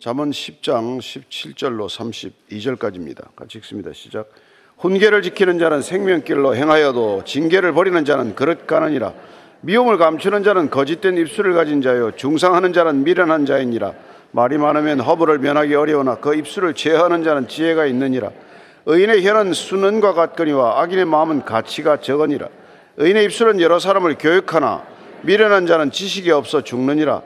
잠언 10장 17절로 32절까지입니다. 같이 읽습니다. 시작. 훈계를 지키는 자는 생명길로 행하여도 징계를 버리는 자는 그릇 가느니라. 미움을 감추는 자는 거짓된 입술을 가진 자요 중상하는 자는 미련한 자이니라. 말이 많으면 허물을 면하기 어려우나 그 입술을 제하는 자는 지혜가 있느니라. 의인의 혀는 수는과 같거니와 악인의 마음은 가치가 적으니라. 의인의 입술은 여러 사람을 교육하나 미련한 자는 지식이 없어 죽느니라.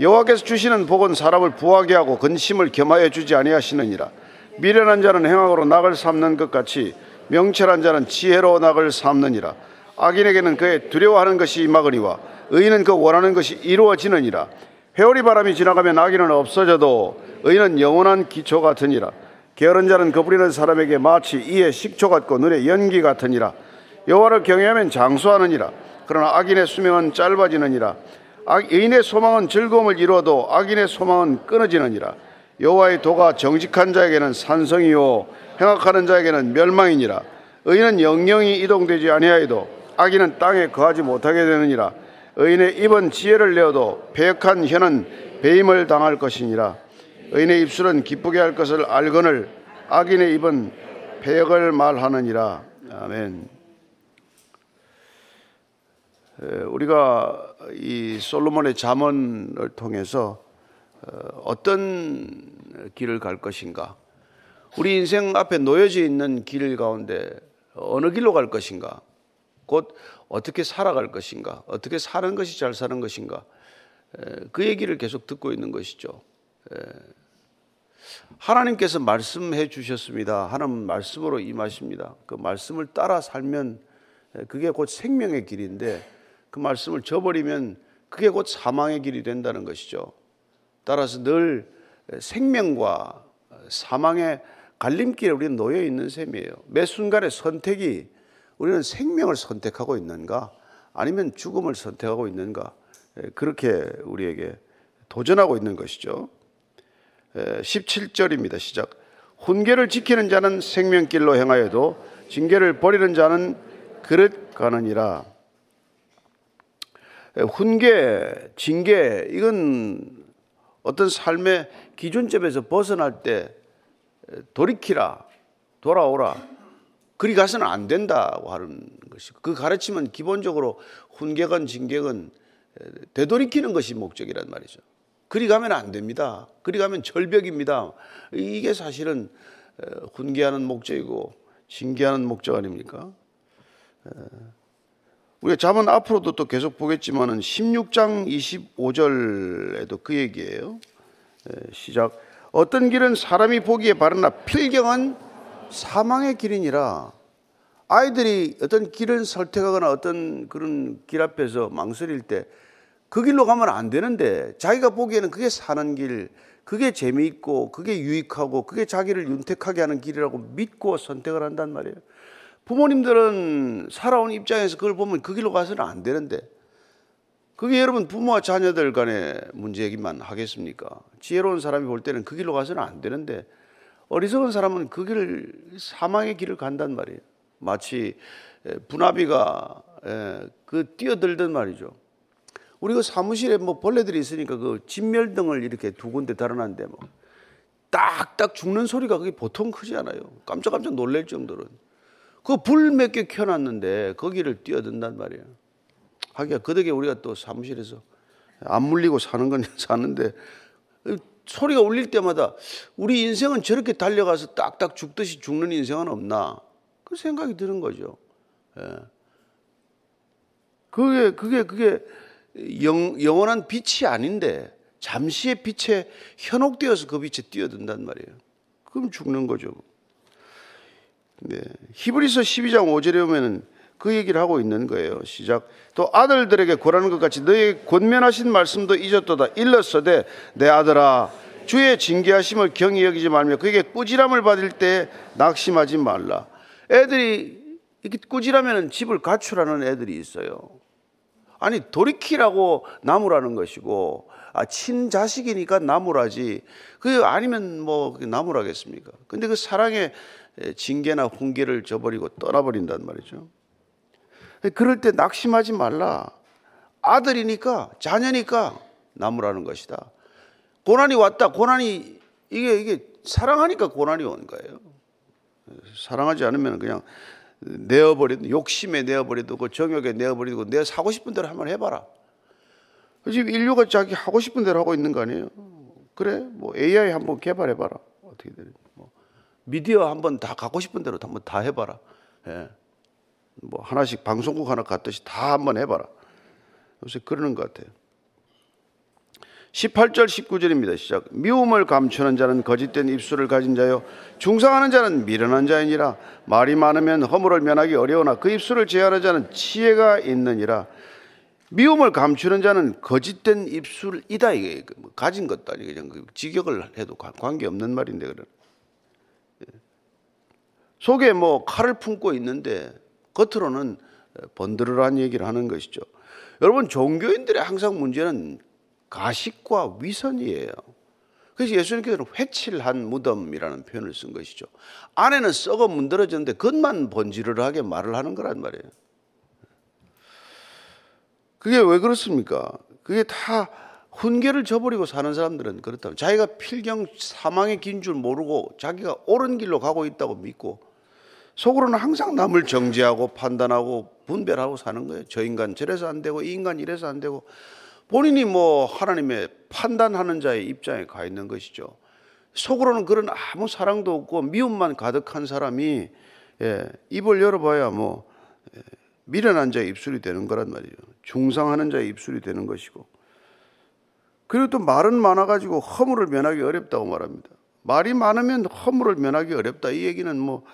여호와께서 주시는 복은 사람을 부하게 하고 근심을 겸하여 주지 아니하시느니라. 미련한 자는 행악으로 낙을 삼는 것 같이 명철한 자는 지혜로 낙을 삼느니라. 악인에게는 그의 두려워하는 것이 임하거니와 의인은 그 원하는 것이 이루어지느니라. 회오리 바람이 지나가면 악인은 없어져도 의인은 영원한 기초 같으니라. 게으른 자는 그 부리는 사람에게 마치 이에 식초 같고 눈에 연기 같으니라. 여호와를 경외하면 장수하느니라. 그러나 악인의 수명은 짧아지느니라. 의인의 소망은 즐거움을 이루어도 악인의 소망은 끊어지느니라. 여호와의 도가 정직한 자에게는 산성이요 행악하는 자에게는 멸망이니라. 의인은 영영이 이동되지 아니하여도 악인은 땅에 거하지 못하게 되느니라. 의인의 입은 지혜를 내어도 배역한 혀는 배임을 당할 것이니라. 의인의 입술은 기쁘게 할 것을 알거늘 악인의 입은 배역을 말하느니라. 아멘. 우리가 이 솔로몬의 잠언을 통해서 어, 어떤 길을 갈 것인가? 우리 인생 앞에 놓여져 있는 길 가운데 어느 길로 갈 것인가? 곧 어떻게 살아갈 것인가? 어떻게 사는 것이 잘 사는 것인가? 그 얘기를 계속 듣고 있는 것이죠. 하나님께서 말씀해 주셨습니다. 하나님 말씀으로 임하십니다. 그 말씀을 따라 살면 그게 곧 생명의 길인데 그 말씀을 저버리면 그게 곧 사망의 길이 된다는 것이죠. 따라서 늘 생명과 사망의 갈림길에 우리는 놓여 있는 셈이에요. 매 순간의 선택이 우리는 생명을 선택하고 있는가 아니면 죽음을 선택하고 있는가 그렇게 우리에게 도전하고 있는 것이죠. 17절입니다. 시작. 훈계를 지키는 자는 생명길로 행하여도 징계를 버리는 자는 그릇 가느니라. 훈계, 징계, 이건 어떤 삶의 기준점에서 벗어날 때 돌이키라, 돌아오라. 그리 가서는 안 된다고 하는 것이고 그 가르침은 기본적으로 훈계건 징계건 되돌이키는 것이 목적이란 말이죠. 그리 가면 안 됩니다. 그리 가면 절벽입니다. 이게 사실은 훈계하는 목적이고 징계하는 목적 아닙니까? 우리가 자문 앞으로도 또 계속 보겠지만은 16장 25절에도 그 얘기예요. 시작. 어떤 길은 사람이 보기에 바르나 필경은 사망의 길이니라. 아이들이 어떤 길을 선택하거나 어떤 그런 길 앞에서 망설일 때 그 길로 가면 안 되는데 자기가 보기에는 그게 사는 길, 그게 재미있고 그게 유익하고 그게 자기를 윤택하게 하는 길이라고 믿고 선택을 한단 말이에요. 부모님들은 살아온 입장에서 그걸 보면 그 길로 가서는 안 되는데 그게 여러분 부모와 자녀들 간의 문제이기만 하겠습니까? 지혜로운 사람이 볼 때는 그 길로 가서는 안 되는데 어리석은 사람은 그 길을 사망의 길을 간단 말이에요. 마치 분화비가 그 뛰어들던 말이죠. 우리 그 사무실에 뭐 벌레들이 있으니까 그 진멸등을 이렇게 두 군데 달아놨는데 뭐 딱딱 죽는 소리가 그게 보통 크지 않아요. 깜짝깜짝 놀랄 정도로. 그 불 몇 개 켜놨는데 거기를 뛰어든단 말이에요. 하기야 그 덕에 우리가 또 사무실에서 안 물리고 사는 건 사는데 소리가 울릴 때마다 우리 인생은 저렇게 달려가서 딱딱 죽듯이 죽는 인생은 없나 그 생각이 드는 거죠. 예. 그게 그게 그게 영, 영원한 빛이 아닌데 잠시의 빛에 현혹되어서 그 빛에 뛰어든단 말이에요. 그럼 죽는 거죠. 네. 히브리서 12장 5절에 보면은 그 얘기를 하고 있는 거예요. 시작. 또 아들들에게 고라는 것 같이 너희 권면하신 말씀도 잊었도다. 일렀어되 내 아들아 주의 징계하심을 경히 여기지 말며 그에게 꾸지람을 받을 때 낙심하지 말라. 애들이 이렇게 꾸지라면 집을 가출하는 애들이 있어요. 아니 돌이키라고 나무라는 것이고 아, 친자식이니까 나무라지. 그 아니면 뭐 나무라겠습니까? 근데 그 사랑의 징계나 훈계를 저버리고 떠나버린단 말이죠. 그럴 때 낙심하지 말라. 아들이니까 자녀니까 나무라는 것이다. 고난이 왔다. 고난이 이게 이게 사랑하니까 고난이 온 거예요. 사랑하지 않으면 그냥 내어버리도 욕심에 내어버리고 그 정욕에 내어버리고 내가 사고 싶은 대로 한번 해봐라. 지금 인류가 자기 하고 싶은 대로 하고 있는 거 아니에요? 그래, 뭐 AI 한번 개발해봐라. 어떻게 되는? 뭐 미디어 한번 다 갖고 싶은 대로 한번 다 해봐라. 예. 뭐 하나씩 방송국 하나 갖듯이 다 한번 해봐라. 요새 그러는 것 같아요. 18절 19절입니다. 시작. 미움을 감추는 자는 거짓된 입술을 가진 자요 중상하는 자는 미련한 자이니라 말이 많으면 허물을 면하기 어려우나 그 입술을 제하는 자는 지혜가 있느니라 미움을 감추는 자는 거짓된 입술이다 이게 뭐 가진 것도 아니고 그냥 그 직역을 해도 관계 없는 말인데 그래. 속에 뭐 칼을 품고 있는데 겉으로는 번드르한 얘기를 하는 것이죠. 여러분 종교인들의 항상 문제는 가식과 위선이에요. 그래서 예수님께서는 회칠한 무덤이라는 표현을 쓴 것이죠. 안에는 썩어 문드러졌는데 겉만 번지르르하게 말을 하는 거란 말이에요. 그게 왜 그렇습니까? 그게 다 훈계를 저버리고 사는 사람들은 그렇다면 자기가 필경 사망의 긴 줄 모르고 자기가 옳은 길로 가고 있다고 믿고 속으로는 항상 남을 정죄하고 판단하고 분별하고 사는 거예요. 저 인간 저래서 안 되고 이 인간 이래서 안 되고 본인이 뭐 하나님의 판단하는 자의 입장에 가 있는 것이죠. 속으로는 그런 아무 사랑도 없고 미움만 가득한 사람이 예, 입을 열어봐야 뭐 예, 미련한 자의 입술이 되는 거란 말이에요. 중상하는 자의 입술이 되는 것이고. 그리고 또 말은 많아가지고 허물을 면하기 어렵다고 말합니다. 말이 많으면 허물을 면하기 어렵다. 이 얘기는 뭐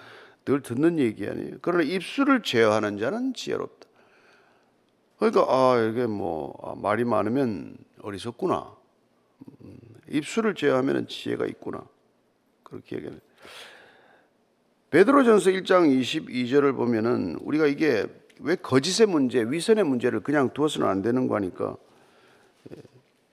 늘 듣는 얘기 아니에요. 그러나 입술을 제어하는 자는 지혜롭다. 그러니까 아 이게 뭐 아, 말이 많으면 어리석구나. 음, 입술을 제어하면 지혜가 있구나. 그렇게 얘기해요. 베드로전서 1장 22절을 보면은 우리가 이게 왜 거짓의 문제, 위선의 문제를 그냥 두어서는 안 되는 거니까 예,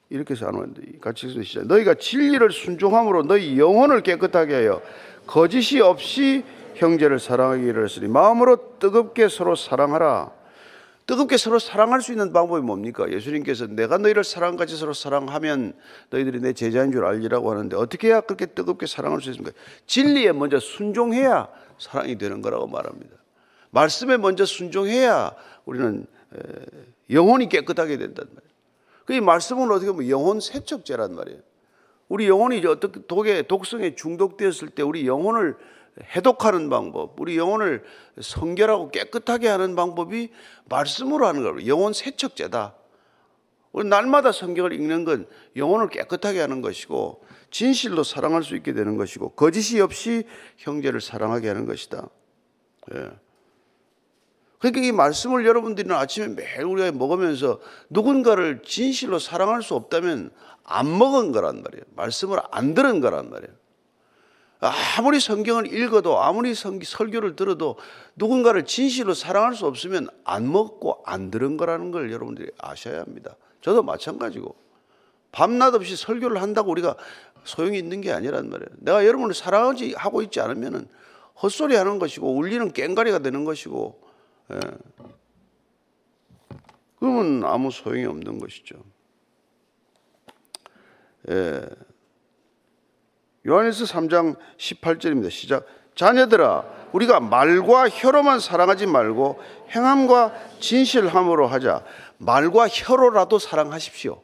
이렇게 해서 안 같이 시작. 너희가 진리를 순종함으로 너희 영혼을 깨끗하게 하여 거짓이 없이 형제를 사랑하기를 했으니 마음으로 뜨겁게 서로 사랑하라. 뜨겁게 서로 사랑할 수 있는 방법이 뭡니까? 예수님께서 내가 너희를 사랑같이 서로 사랑하면 너희들이 내 제자인 줄 알리라고 하는데 어떻게 해야 그렇게 뜨겁게 사랑할 수 있습니까? 진리에 먼저 순종해야 사랑이 되는 거라고 말합니다. 말씀에 먼저 순종해야 우리는 영혼이 깨끗하게 된단 말이에요. 그 말씀은 어떻게 보면 영혼 세척제란 말이에요. 우리 영혼이 어떻게 독에 독성에 중독되었을 때 우리 영혼을 해독하는 방법, 우리 영혼을 성결하고 깨끗하게 하는 방법이 말씀으로 하는 거예요. 영혼 세척제다. 우리 날마다 성경을 읽는 건 영혼을 깨끗하게 하는 것이고 진실로 사랑할 수 있게 되는 것이고 거짓이 없이 형제를 사랑하게 하는 것이다. 예. 그러니까 이 말씀을 여러분들은 아침에 매일 우리가 먹으면서 누군가를 진실로 사랑할 수 없다면 안 먹은 거란 말이에요. 말씀을 안 들은 거란 말이에요. 아무리 성경을 읽어도 아무리 설교를 들어도 누군가를 진실로 사랑할 수 없으면 안 먹고 안 들은 거라는 걸 여러분들이 아셔야 합니다. 저도 마찬가지고 밤낮 없이 설교를 한다고 우리가 소용이 있는 게 아니란 말이에요. 내가 여러분을 사랑하지 하고 있지 않으면은 헛소리 하는 것이고 울리는 깽가리가 되는 것이고 예. 그러면 아무 소용이 없는 것이죠. 예. 요한일서 3장 18절입니다. 시작. 자녀들아, 우리가 말과 혀로만 사랑하지 말고 행함과 진실함으로 하자. 말과 혀로라도 사랑하십시오.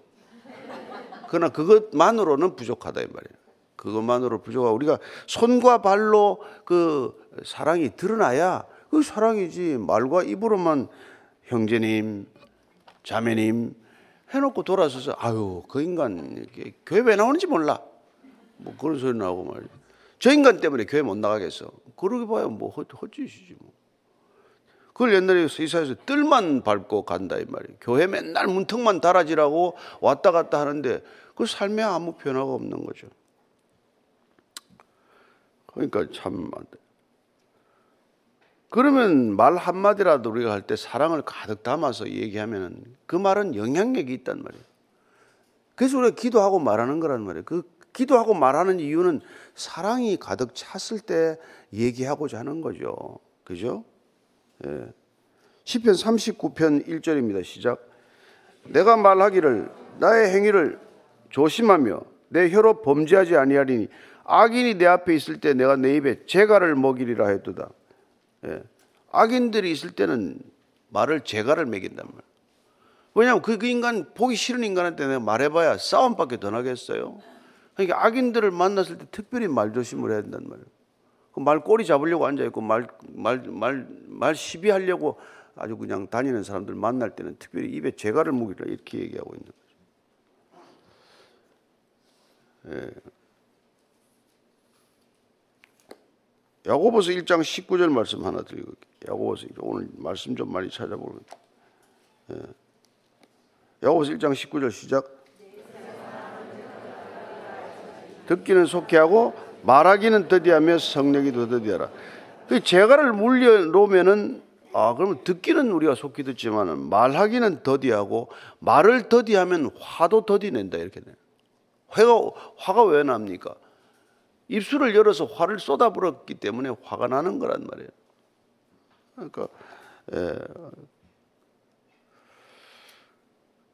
그러나 그것만으로는 부족하다 이 말이에요. 그것만으로 부족하고 우리가 손과 발로 그 사랑이 드러나야 그 사랑이지 말과 입으로만 형제님, 자매님 해놓고 돌아서서 아유 그 인간 교회 왜 나오는지 몰라. 뭐 그런 소리 나오고 말이야. 저 인간 때문에 교회 못 나가겠어. 그러게 봐야 뭐 헛짓이지 뭐. 그걸 옛날에 이사에서 뜰만 밟고 간다 이 말이에요. 교회 맨날 문턱만 달아지라고 왔다 갔다 하는데 그 삶에 아무 변화가 없는 거죠. 그러니까 참 그러면 말 한마디라도 우리가 할 때 사랑을 가득 담아서 얘기하면 그 말은 영향력이 있단 말이에요. 그래서 우리가 기도하고 말하는 거란 말이에요. 그 기도하고 말하는 이유는 사랑이 가득 찼을 때 얘기하고자 하는 거죠. 그죠? 예. 10편 39편 1절입니다. 시작. 내가 말하기를 나의 행위를 조심하며 내 혀로 범죄하지 아니하리니 악인이 내 앞에 있을 때 내가 내 입에 재갈을 먹이리라 했도다. 예. 악인들이 있을 때는 말을 재갈을 먹인단 말이에요. 왜냐하면 그, 그 인간 보기 싫은 인간한테 내가 말해봐야 싸움밖에 더 나겠어요. 그러니까 악인들을 만났을 때 특별히 말 조심을 해야 된단 말이에요. 그 말 꼬리 잡으려고 앉아 있고 말 말 말 말 시비하려고 아주 그냥 다니는 사람들 만날 때는 특별히 입에 재갈을 무기라 이렇게 얘기하고 있는 거죠. 예. 야고보서 1장 19절 말씀 하나 드리고 야고보서 오늘 말씀 좀 많이 찾아보면 예. 야고보서 1장 19절 시작 듣기는 속히 하고 말하기는 더디하며 성령이 더 더디하라. 그 재갈을 물려놓으면은 아 그러면 듣기는 우리가 속히 듣지만은 말하기는 더디하고 말을 더디하면 화도 더디낸다 이렇게 돼. 화가 화가 왜 납니까? 입술을 열어서 화를 쏟아부었기 때문에 화가 나는 거란 말이에요. 그러니까 예.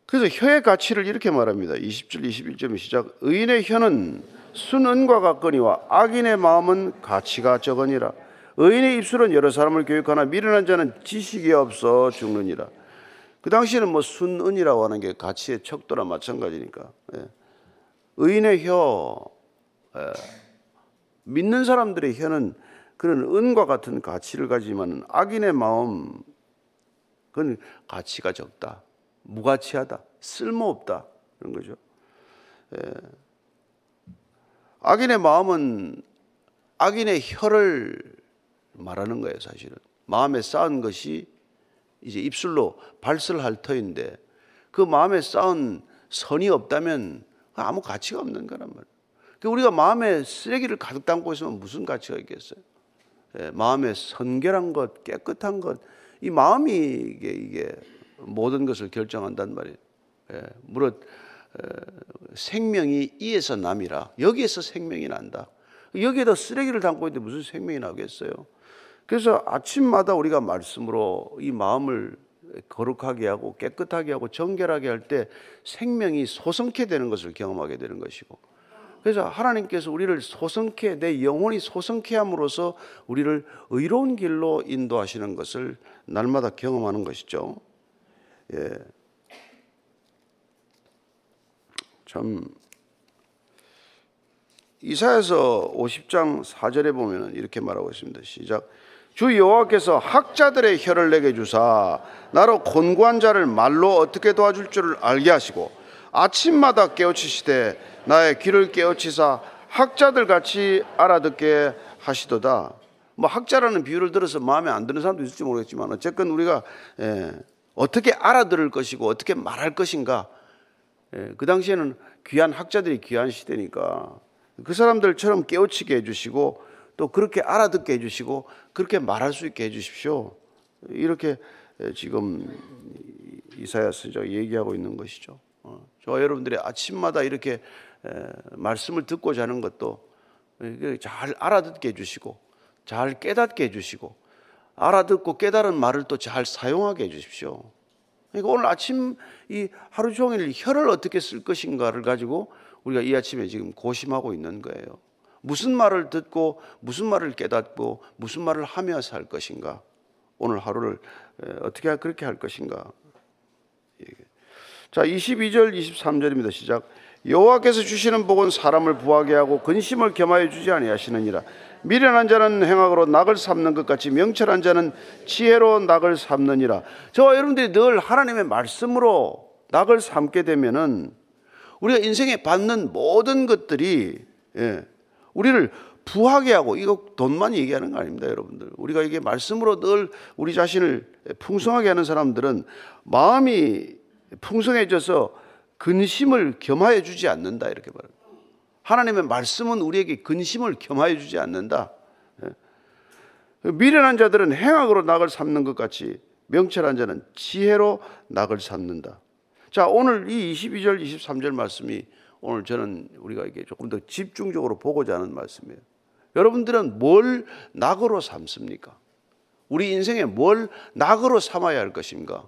그래서 혀의 가치를 이렇게 말합니다. 20절 21절 시작. 의인의 혀는 순은과 같거니와 악인의 마음은 가치가 적으니라. 의인의 입술은 여러 사람을 교육하나 미련한 자는 지식이 없어 죽느니라. 그 당시에는 뭐 순은이라고 하는 게 가치의 척도나 마찬가지니까. 예. 의인의 혀, 예. 믿는 사람들의 혀는 그런 은과 같은 가치를 가지만 악인의 마음, 그건 가치가 적다. 무가치하다. 쓸모없다. 그런 거죠. 예. 악인의 마음은 악인의 혀를 말하는 거예요, 사실은. 마음에 쌓은 것이 이제 입술로 발설할 터인데 그 마음에 쌓은 선이 없다면 아무 가치가 없는 거란 말이에요. 그러니까 우리가 마음에 쓰레기를 가득 담고 있으면 무슨 가치가 있겠어요? 예, 마음에 선결한 것, 깨끗한 것, 이 마음이 이게, 이게 모든 것을 결정한단 말이에요. 예, 무릇 생명이 이에서 남이라 여기에서 생명이 난다. 여기에다 쓰레기를 담고 있는데 무슨 생명이 나겠어요? 그래서 아침마다 우리가 말씀으로 이 마음을 거룩하게 하고 깨끗하게 하고 정결하게 할 때 생명이 소성케 되는 것을 경험하게 되는 것이고 그래서 하나님께서 우리를 소성케 내 영혼이 소성케 함으로써 우리를 의로운 길로 인도하시는 것을 날마다 경험하는 것이죠. 예. 참 이사에서 50장 4절에 보면 이렇게 말하고 있습니다. 시작. 주 여호와께서 학자들의 혀를 내게 주사 나로 곤고한 자를 말로 어떻게 도와줄 줄을 알게 하시고 아침마다 깨우치시되 나의 귀를 깨우치사 학자들 같이 알아듣게 하시도다. 뭐 학자라는 비유를 들어서 마음에 안 드는 사람도 있을지 모르겠지만 어쨌건 우리가 예, 어떻게 알아들을 것이고 어떻게 말할 것인가 예, 그 당시에는 귀한 학자들이 귀한 시대니까 그 사람들처럼 깨우치게 해주시고 또 그렇게 알아듣게 해주시고 그렇게 말할 수 있게 해주십시오. 이렇게 예, 지금 이사야서 얘기하고 있는 것이죠. 어, 저 여러분들이 아침마다 이렇게 말씀을 듣고 자는 것도 잘 알아듣게 해주시고 잘 깨닫게 해주시고 알아듣고 깨달은 말을 또 잘 사용하게 해주십시오. 그러니까 오늘 아침 이 하루 종일 혀를 어떻게 쓸 것인가를 가지고 우리가 이 아침에 지금 고심하고 있는 거예요. 무슨 말을 듣고 무슨 말을 깨닫고 무슨 말을 하며 살 것인가? 오늘 하루를 어떻게 그렇게 할 것인가? 자, 22절 23절입니다. 시작. 여호와께서 주시는 복은 사람을 부하게 하고 근심을 겸하여 주지 아니하시느니라. 미련한 자는 행악으로 낙을 삼는 것 같이 명철한 자는 지혜로 낙을 삼느니라. 저와 여러분들이 늘 하나님의 말씀으로 낙을 삼게 되면은 우리가 인생에 받는 모든 것들이 예, 우리를 부하게 하고 이거 돈만 얘기하는 거 아닙니다, 여러분들. 우리가 이게 말씀으로 늘 우리 자신을 풍성하게 하는 사람들은 마음이 풍성해져서 근심을 겸하여 주지 않는다 이렇게 말합니다. 하나님의 말씀은 우리에게 근심을 겸하여 주지 않는다. 예. 미련한 자들은 행악으로 낙을 삼는 것 같이 명철한 자는 지혜로 낙을 삼는다. 자, 오늘 이 22절, 23절 말씀이 오늘 저는 우리가 이게 조금 더 집중적으로 보고자 하는 말씀이에요. 여러분들은 뭘 낙으로 삼습니까? 우리 인생에 뭘 낙으로 삼아야 할 것인가?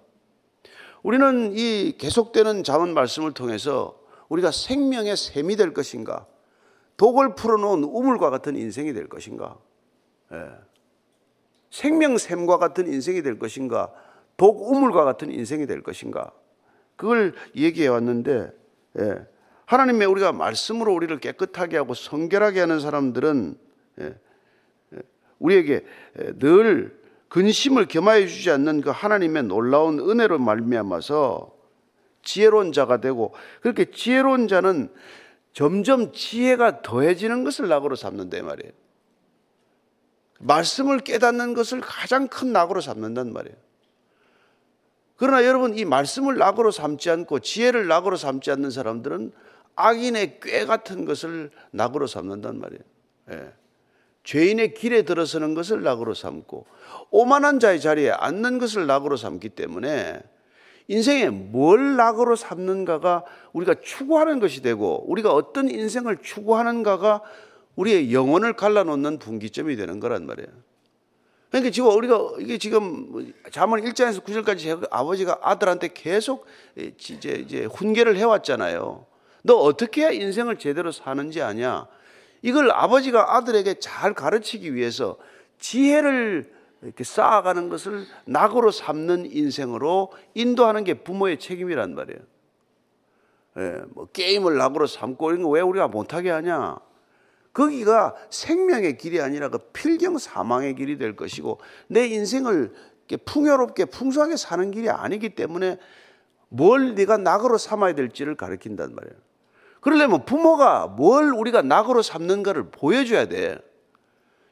우리는 이 계속되는 자문 말씀을 통해서 우리가 생명의 샘이 될 것인가? 독을 풀어놓은 우물과 같은 인생이 될 것인가? 예. 생명샘과 같은 인생이 될 것인가? 독 우물과 같은 인생이 될 것인가? 그걸 얘기해 왔는데 예. 하나님의 우리가 말씀으로 우리를 깨끗하게 하고 성결하게 하는 사람들은 예. 예. 우리에게 예, 늘 근심을 겸하여 주지 않는 그 하나님의 놀라운 은혜로 말미암아서 지혜로운 자가 되고 그렇게 지혜로운 자는 점점 지혜가 더해지는 것을 낙으로 삼는다 말이에요. 말씀을 깨닫는 것을 가장 큰 낙으로 삼는단 말이에요. 그러나 여러분 이 말씀을 낙으로 삼지 않고 지혜를 낙으로 삼지 않는 사람들은 악인의 꾀 같은 것을 낙으로 삼는단 말이에요. 예. 죄인의 길에 들어서는 것을 낙으로 삼고 오만한 자의 자리에 앉는 것을 낙으로 삼기 때문에 인생에 뭘 낙으로 삼는가가 우리가 추구하는 것이 되고 우리가 어떤 인생을 추구하는가가 우리의 영혼을 갈라놓는 분기점이 되는 거란 말이에요. 그러니까 지금 우리가 이게 지금 자문 1장에서 9절까지 아버지가 아들한테 계속 이제 이제 훈계를 해왔잖아요. 너 어떻게 해야 인생을 제대로 사는지 아냐? 이걸 아버지가 아들에게 잘 가르치기 위해서 지혜를 이렇게 쌓아가는 것을 낙으로 삼는 인생으로 인도하는 게 부모의 책임이란 말이에요. 예, 뭐 게임을 낙으로 삼고 이런 거 왜 우리가 못하게 하냐? 거기가 생명의 길이 아니라 그 필경 사망의 길이 될 것이고 내 인생을 풍요롭게 풍성하게 사는 길이 아니기 때문에 뭘 네가 낙으로 삼아야 될지를 가르친단 말이에요. 그러려면 부모가 뭘 우리가 낙으로 삼는가를 보여줘야 돼.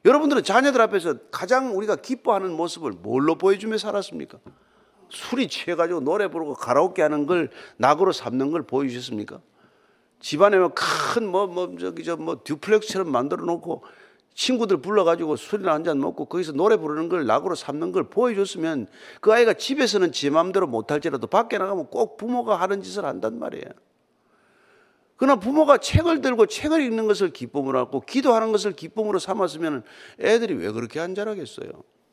여러분들은 자녀들 앞에서 가장 우리가 기뻐하는 모습을 뭘로 보여주며 살았습니까? 술이 취해가지고 노래 부르고 가라오케 하는 걸 낙으로 삼는 걸 보여주셨습니까? 집안에 큰뭐 뭐 저기 저 뭐 듀플렉스처럼 만들어 놓고 친구들 불러가지고 술이나 한 잔 먹고 거기서 노래 부르는 걸 낙으로 삼는 걸 보여줬으면 그 아이가 집에서는 지 마음대로 못할지라도 밖에 나가면 꼭 부모가 하는 짓을 한단 말이에요. 그러나 부모가 책을 들고 책을 읽는 것을 기쁨으로 하고 기도하는 것을 기쁨으로 삼았으면 애들이 왜 그렇게 안 자라겠어요?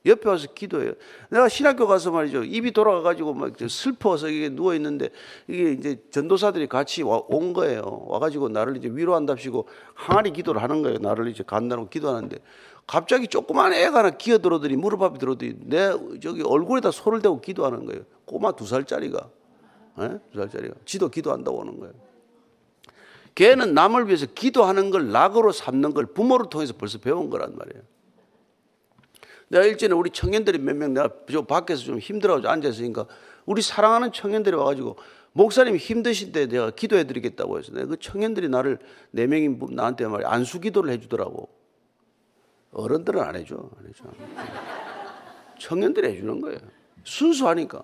옆에 와서 기도해요. 내가 신학교 가서 말이죠. 입이 돌아가가지고 막 슬퍼서 이게 누워있는데 이게 이제 전도사들이 같이 와, 온 거예요. 와가지고 나를 이제 위로한답시고 항아리 기도를 하는 거예요. 나를 이제 간다고 기도하는데 갑자기 조그만 애가 하나 기어들어더니 무릎 앞에 들어더니 내 저기 얼굴에다 손을 대고 기도하는 거예요. 꼬마 두 살짜리가. 예? 두 살짜리가. 지도 기도한다고 하는 거예요. 걔는 남을 위해서 기도하는 걸 낙으로 삼는 걸 부모를 통해서 벌써 배운 거란 말이에요. 내가 일전에 우리 청년들이 몇 명 내가 저 밖에서 좀 힘들어가지고 앉아있으니까 우리 사랑하는 청년들이 와가지고 목사님 힘드신데 내가 기도해 드리겠다고 해서 내가 그 청년들이 나를 네 명이 나한테 말이 안수 기도를 해주더라고. 어른들은 안 해줘. 안 해줘. 청년들이 해주는 거예요. 순수하니까.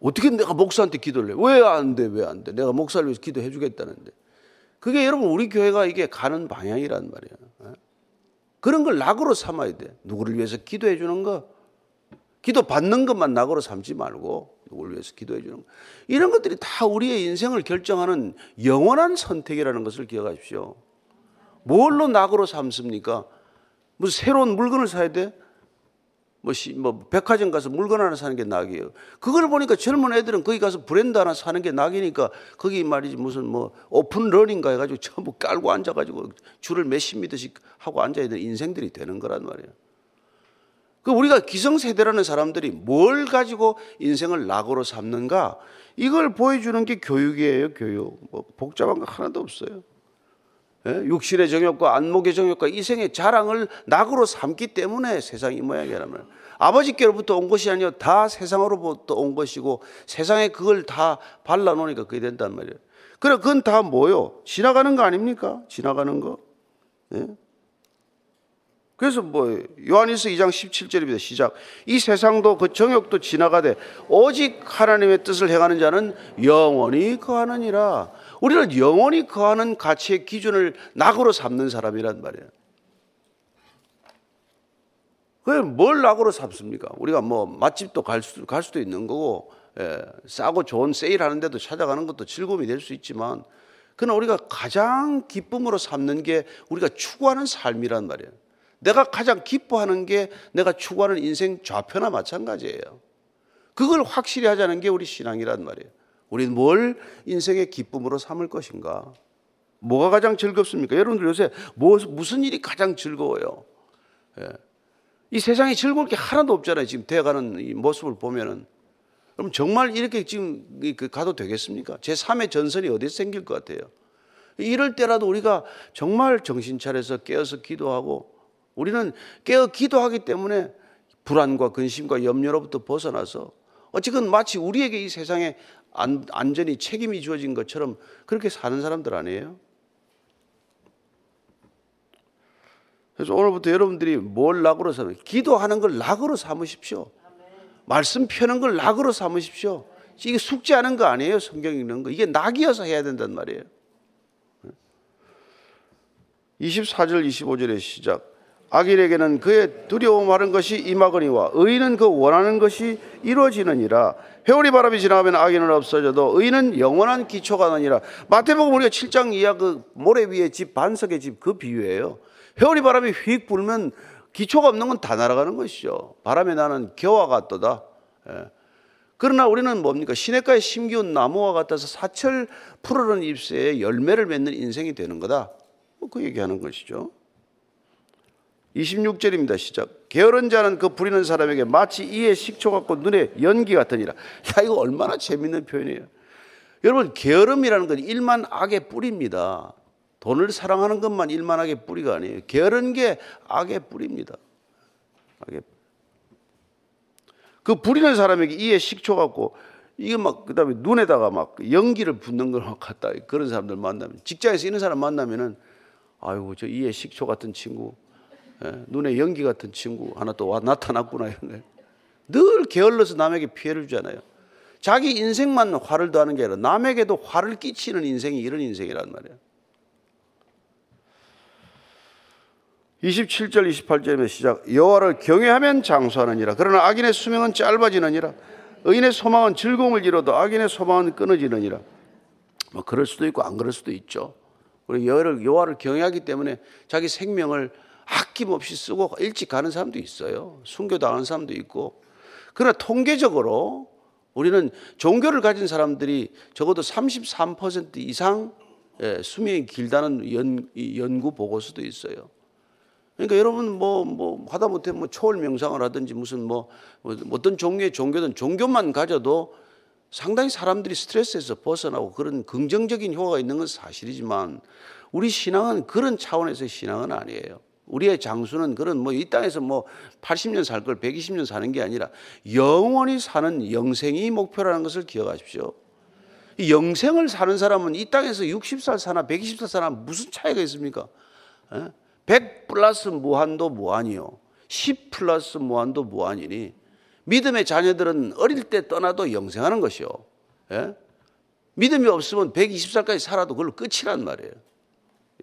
어떻게 내가 목사한테 기도를 해? 왜 안 돼? 왜 안 돼? 내가 목사를 위해서 기도해 주겠다는데. 그게 여러분 우리 교회가 이게 가는 방향이란 말이에요. 어? 그런 걸 낙으로 삼아야 돼. 누구를 위해서 기도해 주는 거. 기도 받는 것만 낙으로 삼지 말고 누구를 위해서 기도해 주는 거. 이런 것들이 다 우리의 인생을 결정하는 영원한 선택이라는 것을 기억하십시오. 뭘로 낙으로 삼습니까? 무슨 새로운 물건을 사야 돼? 뭐, 시, 뭐 백화점 가서 물건 하나 사는 게 낙이에요. 그걸 보니까 젊은 애들은 거기 가서 브랜드 하나 사는 게 낙이니까 거기 말이지 무슨 뭐 오픈런인가 해가지고 전부 깔고 앉아가지고 줄을 몇십 미터씩 하고 앉아야 되는 인생들이 되는 거란 말이에요. 그 우리가 기성세대라는 사람들이 뭘 가지고 인생을 낙으로 삼는가 이걸 보여주는 게 교육이에요, 교육. 뭐 복잡한 거 하나도 없어요. 예? 육신의 정욕과 안목의 정욕과 이생의 자랑을 낙으로 삼기 때문에 세상이 모양이라면 아버지께로부터 온 것이 아니요 다 세상으로부터 온 것이고 세상에 그걸 다 발라놓으니까 그게 된단 말이에요. 그래 그건 다 뭐요? 지나가는 거 아닙니까? 지나가는 거. 예? 그래서 뭐 요한일서 2장 17절입니다. 시작. 이 세상도 그 정욕도 지나가되 오직 하나님의 뜻을 행하는 자는 영원히 거하느니라. 우리는 영원히 거하는 가치의 기준을 낙으로 삼는 사람이란 말이에요. 그뭘 낙으로 삼습니까? 우리가 뭐 맛집도 갈, 수, 갈 수도 있는 거고, 예, 싸고 좋은 세일 하는 데도 찾아가는 것도 즐거움이 될 수 있지만, 그러나 우리가 가장 기쁨으로 삼는 게 우리가 추구하는 삶이란 말이에요. 내가 가장 기뻐하는 게 내가 추구하는 인생 좌표나 마찬가지예요. 그걸 확실히 하자는 게 우리 신앙이란 말이에요. 우리는 뭘 인생의 기쁨으로 삼을 것인가? 뭐가 가장 즐겁습니까? 여러분들 요새 뭐, 무슨 일이 가장 즐거워요? 예. 이 세상에 즐거울 게 하나도 없잖아요. 지금 되어가는 이 모습을 보면은. 그럼 정말 이렇게 지금 그 가도 되겠습니까? 제 3의 전선이 어디서 생길 것 같아요? 이럴 때라도 우리가 정말 정신 차려서 깨어서 기도하고 우리는 깨어 기도하기 때문에 불안과 근심과 염려로부터 벗어나서 어쨌든 마치 우리에게 이 세상에 안, 안전이 책임이 주어진 것처럼 그렇게 사는 사람들 아니에요? 그래서 오늘부터 여러분들이 뭘 낙으로 삼으 기도하는 걸 낙으로 삼으십시오. 말씀 펴는 걸 낙으로 삼으십시오. 이게 숙제하는 거 아니에요. 성경 읽는 거. 이게 낙이어서 해야 된단 말이에요. 24절 25절의 시작. 악인에게는 그의 두려움 하는 것이 임하거니와 의인은 그 원하는 것이 이루어지느니라. 회오리 바람이 지나가면 악인은 없어져도 의인은 영원한 기초가 나니라. 마태복음 우리가 7장 이하 그 모래 위에 집 반석의 집 그 비유예요. 회오리 바람이 휙 불면 기초가 없는 건 다 날아가는 것이죠. 바람에 나는 겨와 같도다. 예. 그러나 우리는 뭡니까? 시냇가에 심기운 나무와 같아서 사철 푸르른 잎새에 열매를 맺는 인생이 되는 거다. 뭐 그 얘기하는 것이죠. 26절입니다. 시작. 게으른 자는 그 부리는 사람에게 마치 이에 식초 같고 눈에 연기 같으니라. 야, 이거 얼마나 재밌는 표현이에요. 여러분, 게으름이라는 건 일만 악의 뿌리입니다. 돈을 사랑하는 것만 일만 악의 뿌리가 아니에요. 게으른 게 악의 뿌리입니다. 악의. 그 부리는 사람에게 이에 식초 같고 이게 막 그다음에 눈에다가 막 연기를 붓는 걸 갖다 그런 사람들 만나면 직장에서 이런 사람 만나면은 아이고 저 이에 식초 같은 친구 예, 눈에 연기 같은 친구 하나 또 와, 나타났구나 늘 게을러서 남에게 피해를 주잖아요. 자기 인생만 화를 더하는 게 아니라 남에게도 화를 끼치는 인생이 이런 인생이란 말이에요. 27절 28절의 시작 여호와를 경외하면 장수하느니라. 그러나 악인의 수명은 짧아지느니라. 의인의 소망은 즐거움을 이뤄도 악인의 소망은 끊어지느니라. 뭐 그럴 수도 있고 안 그럴 수도 있죠. 여호와를 경외하기 때문에 자기 생명을 아낌없이 쓰고 일찍 가는 사람도 있어요. 순교당하는 사람도 있고. 그러나 통계적으로 우리는 종교를 가진 사람들이 적어도 33% 이상 예, 수명이 길다는 연, 연구 보고서도 있어요. 그러니까 여러분 뭐, 뭐, 하다못해 뭐 초월 명상을 하든지 무슨 뭐, 뭐 어떤 종류의 종교든 종교만 가져도 상당히 사람들이 스트레스에서 벗어나고 그런 긍정적인 효과가 있는 건 사실이지만 우리 신앙은 그런 차원에서의 신앙은 아니에요. 우리의 장수는 그런 뭐 이 땅에서 뭐 80년 살 걸 120년 사는 게 아니라 영원히 사는 영생이 목표라는 것을 기억하십시오. 이 영생을 사는 사람은 이 땅에서 60살 사나 120살 사나 무슨 차이가 있습니까? 100 예? 플러스 무한도 무한이요. 10 플러스 무한도 무한이니 믿음의 자녀들은 어릴 때 떠나도 영생하는 것이요. 예? 믿음이 없으면 120살까지 살아도 그걸로 끝이란 말이에요.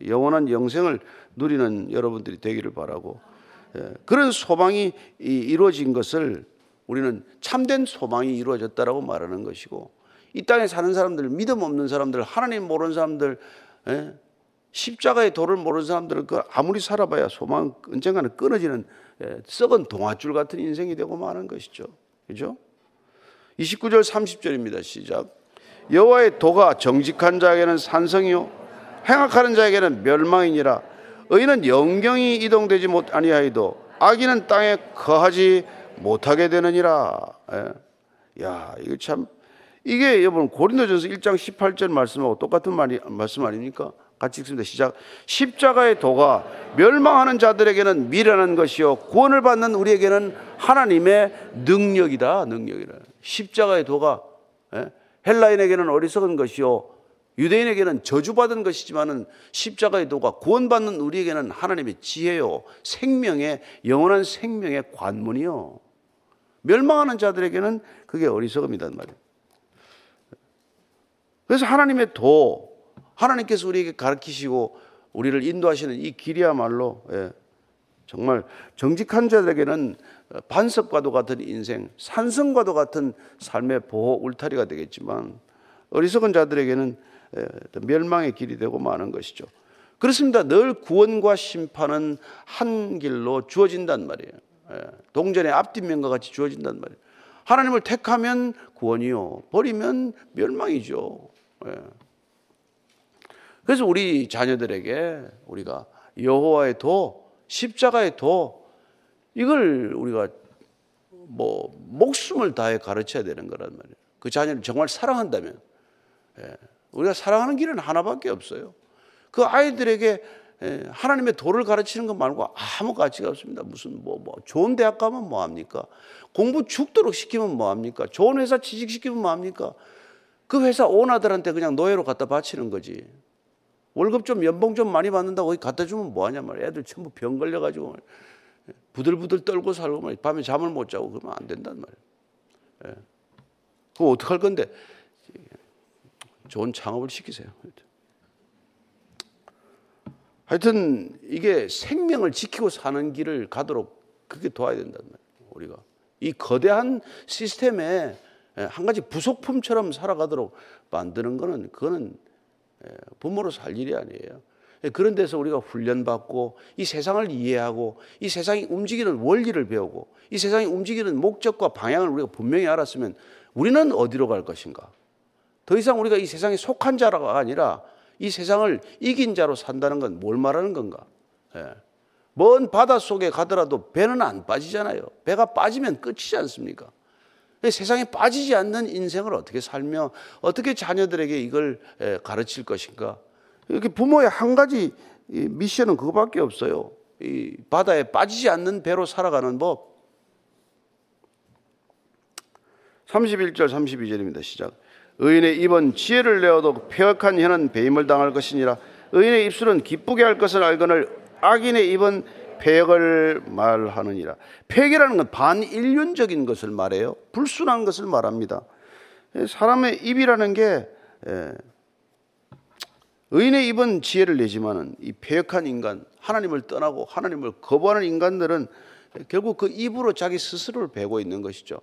영원한 영생을 누리는 여러분들이 되기를 바라고 예, 그런 소망이 이루어진 것을 우리는 참된 소망이 이루어졌다라고 말하는 것이고 이 땅에 사는 사람들 믿음 없는 사람들 하나님 모르는 사람들 예, 십자가의 도를 모르는 사람들은 그 아무리 살아봐야 소망 언젠가는 끊어지는 예, 썩은 동아줄 같은 인생이 되고 마는 것이죠. 그죠? 29절 30절입니다. 시작. 여호와의 도가 정직한 자에게는 산성이요 행악하는 자에게는 멸망이니라 의인은 영경이 이동되지 못 아니하이도 악인은 땅에 거하지 못하게 되느니라. 예. 야, 이거 참 이게 여러분 고린도전서 1장 18절 말씀하고 똑같은 말이 말씀 아닙니까? 같이 읽습니다. 시작. 십자가의 도가 멸망하는 자들에게는 미련한 것이요 구원을 받는 우리에게는 하나님의 능력이다. 능력이라. 십자가의 도가 예? 헬라인에게는 어리석은 것이요 유대인에게는 저주받은 것이지만은 십자가의 도가 구원받는 우리에게는 하나님의 지혜요, 생명의 영원한 생명의 관문이요. 멸망하는 자들에게는 그게 어리석음이란 말이에요. 그래서 하나님의 도, 하나님께서 우리에게 가르치시고 우리를 인도하시는 이 길이야말로 예, 정말 정직한 자들에게는 반석과도 같은 인생, 산성과도 같은 삶의 보호 울타리가 되겠지만 어리석은 자들에게는 예, 멸망의 길이 되고 마는 것이죠. 그렇습니다. 늘 구원과 심판은 한 길로 주어진단 말이에요. 예, 동전의 앞뒷면과 같이 주어진단 말이에요. 하나님을 택하면 구원이요. 버리면 멸망이죠. 예. 그래서 우리 자녀들에게 우리가 여호와의 도, 십자가의 도 이걸 우리가 뭐 목숨을 다해 가르쳐야 되는 거란 말이에요. 그 자녀를 정말 사랑한다면 예. 우리가 사랑하는 길은 하나밖에 없어요. 그 아이들에게 예, 하나님의 도를 가르치는 것 말고 아무 가치가 없습니다. 무슨 뭐, 뭐 좋은 대학 가면 뭐 합니까? 공부 죽도록 시키면 뭐 합니까? 좋은 회사 취직시키면 뭐 합니까? 그 회사 오너들한테 그냥 노예로 갖다 바치는 거지. 월급 좀 연봉 좀 많이 받는다고 거기 갖다 주면 뭐 하냐 말이야. 애들 전부 병 걸려 가지고 부들부들 떨고 살고 말이야. 밤에 잠을 못 자고 그러면 안 된단 말이야. 예. 그거 어떡할 건데? 좋은 창업을 시키세요. 하여튼 이게 생명을 지키고 사는 길을 가도록 그게 도와야 된다는 말이에요. 우리가 이 거대한 시스템에 한 가지 부속품처럼 살아가도록 만드는 거는 그거는 부모로 살 일이 아니에요. 그런 데서 우리가 훈련받고 이 세상을 이해하고 이 세상이 움직이는 원리를 배우고 이 세상이 움직이는 목적과 방향을 우리가 분명히 알았으면 우리는 어디로 갈 것인가? 더 이상 우리가 이 세상에 속한 자가 아니라 이 세상을 이긴 자로 산다는 건 뭘 말하는 건가? 예. 먼 바다 속에 가더라도 배는 안 빠지잖아요. 배가 빠지면 끝이지 않습니까? 세상에 빠지지 않는 인생을 어떻게 살며 어떻게 자녀들에게 이걸 예, 가르칠 것인가? 이렇게 부모의 한 가지 미션은 그거밖에 없어요. 이 바다에 빠지지 않는 배로 살아가는 법. 31절 32절입니다. 시작. 의인의 입은 지혜를 내어도 폐역한 혀는 배임을 당할 것이니라. 의인의 입술은 기쁘게 할 것을 알거늘 악인의 입은 폐역을 말하느니라. 폐역이라는 건 반인륜적인 것을 말해요. 불순한 것을 말합니다. 사람의 입이라는 게 예, 의인의 입은 지혜를 내지만은 이 폐역한 인간, 하나님을 떠나고 하나님을 거부하는 인간들은 결국 그 입으로 자기 스스로를 베고 있는 것이죠.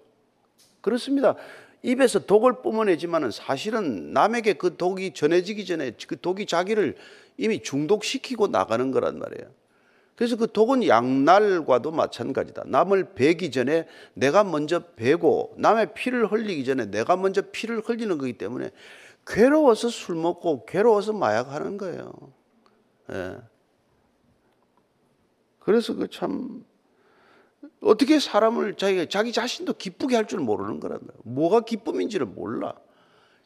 그렇습니다. 입에서 독을 뿜어내지만은 사실은 남에게 그 독이 전해지기 전에 그 독이 자기를 이미 중독시키고 나가는 거란 말이에요. 그래서 그 독은 양날과도 마찬가지다. 남을 베기 전에 내가 먼저 베고 남의 피를 흘리기 전에 내가 먼저 피를 흘리는 거기 때문에 괴로워서 술 먹고 괴로워서 마약하는 거예요. 예. 그래서 그 참 어떻게 사람을 자기 자기 자신도 기쁘게 할 줄 모르는 거란 말이에요. 뭐가 기쁨인지를 몰라.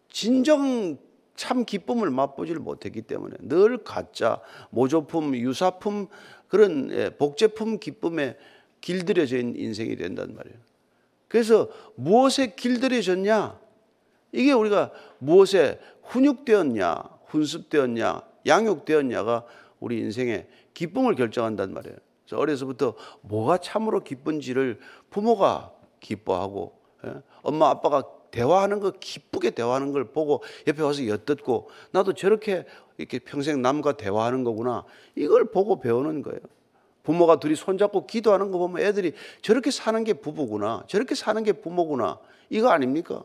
진정 참 기쁨을 맛보지를 못했기 때문에 늘 가짜, 모조품, 유사품 그런 예, 복제품 기쁨에 길들여져 인생이 된단 말이에요. 그래서 무엇에 길들여졌냐? 이게 우리가 무엇에 훈육되었냐, 훈습되었냐, 양육되었냐가 우리 인생의 기쁨을 결정한단 말이에요. 그래서 어려서부터 뭐가 참으로 기쁜지를 부모가 기뻐하고 예? 엄마 아빠가 대화하는 거 기쁘게 대화하는 걸 보고 옆에 와서 엿듣고 나도 저렇게 이렇게 평생 남과 대화하는 거구나 이걸 보고 배우는 거예요. 부모가 둘이 손잡고 기도하는 거 보면 애들이 저렇게 사는 게 부부구나 저렇게 사는 게 부모구나 이거 아닙니까?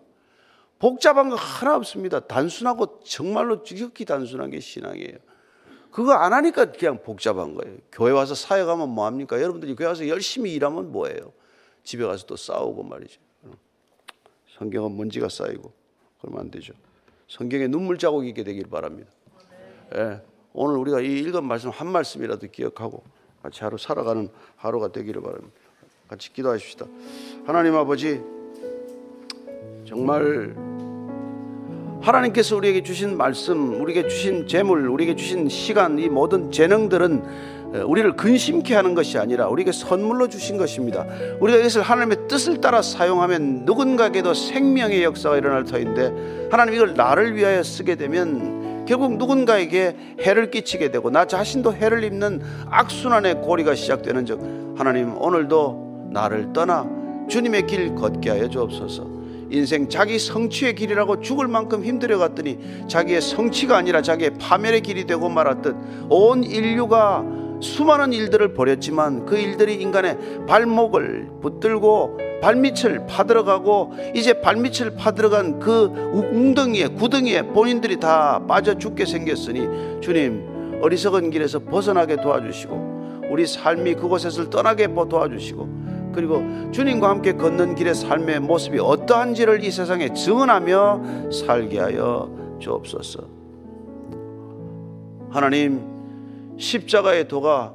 복잡한 거 하나 없습니다. 단순하고 정말로 지극히 단순한 게 신앙이에요. 그거 안 하니까 그냥 복잡한 거예요. 교회 와서 사역하면 뭐 합니까? 여러분들이 교회 와서 열심히 일하면 뭐예요? 집에 가서 또 싸우고 말이죠. 성경은 먼지가 쌓이고 그러면 안 되죠. 성경에 눈물 자국이 있게 되길 바랍니다. 예, 오늘 우리가 이 읽은 말씀 한 말씀이라도 기억하고 같이 하루 살아가는 하루가 되기를 바랍니다. 같이 기도하십시다. 하나님 아버지 정말 하나님께서 우리에게 주신 말씀, 우리에게 주신 재물, 우리에게 주신 시간, 이 모든 재능들은 우리를 근심케 하는 것이 아니라 우리에게 선물로 주신 것입니다. 우리가 이것을 하나님의 뜻을 따라 사용하면 누군가에게도 생명의 역사가 일어날 터인데 하나님 이걸 나를 위하여 쓰게 되면 결국 누군가에게 해를 끼치게 되고 나 자신도 해를 입는 악순환의 고리가 시작되는 즉 하나님 오늘도 나를 떠나 주님의 길 걷게 하여 주옵소서. 인생 자기 성취의 길이라고 죽을 만큼 힘들어 갔더니 자기의 성취가 아니라 자기의 파멸의 길이 되고 말았듯 온 인류가 수많은 일들을 벌였지만 그 일들이 인간의 발목을 붙들고 발밑을 파들어가고 이제 발밑을 파들어간 그 웅덩이에 구덩이에 본인들이 다 빠져 죽게 생겼으니 주님 어리석은 길에서 벗어나게 도와주시고 우리 삶이 그곳에서 떠나게 도와주시고 그리고 주님과 함께 걷는 길의 삶의 모습이 어떠한지를 이 세상에 증언하며 살게 하여 주옵소서. 하나님 십자가의 도가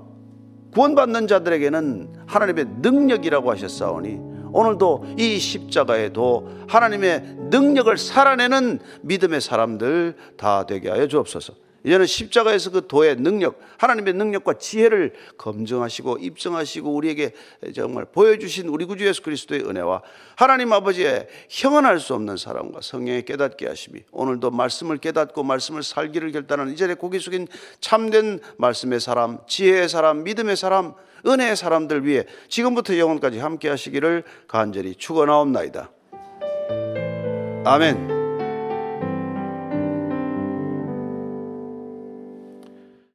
구원받는 자들에게는 하나님의 능력이라고 하셨사오니 오늘도 이 십자가의 도 하나님의 능력을 살아내는 믿음의 사람들 다 되게 하여 주옵소서. 이제는 십자가에서 그 도의 능력, 하나님의 능력과 지혜를 검증하시고 입증하시고 우리에게 정말 보여주신 우리 구주 예수 그리스도의 은혜와 하나님 아버지의 형언할 수 없는 사랑과 성령의 깨닫게 하심이 오늘도 말씀을 깨닫고 말씀을 살기를 결단하는 이전에 고개 숙인 참된 말씀의 사람, 지혜의 사람, 믿음의 사람, 은혜의 사람들 위해 지금부터 영원까지 함께 하시기를 간절히 축원하옵나이다. 아멘.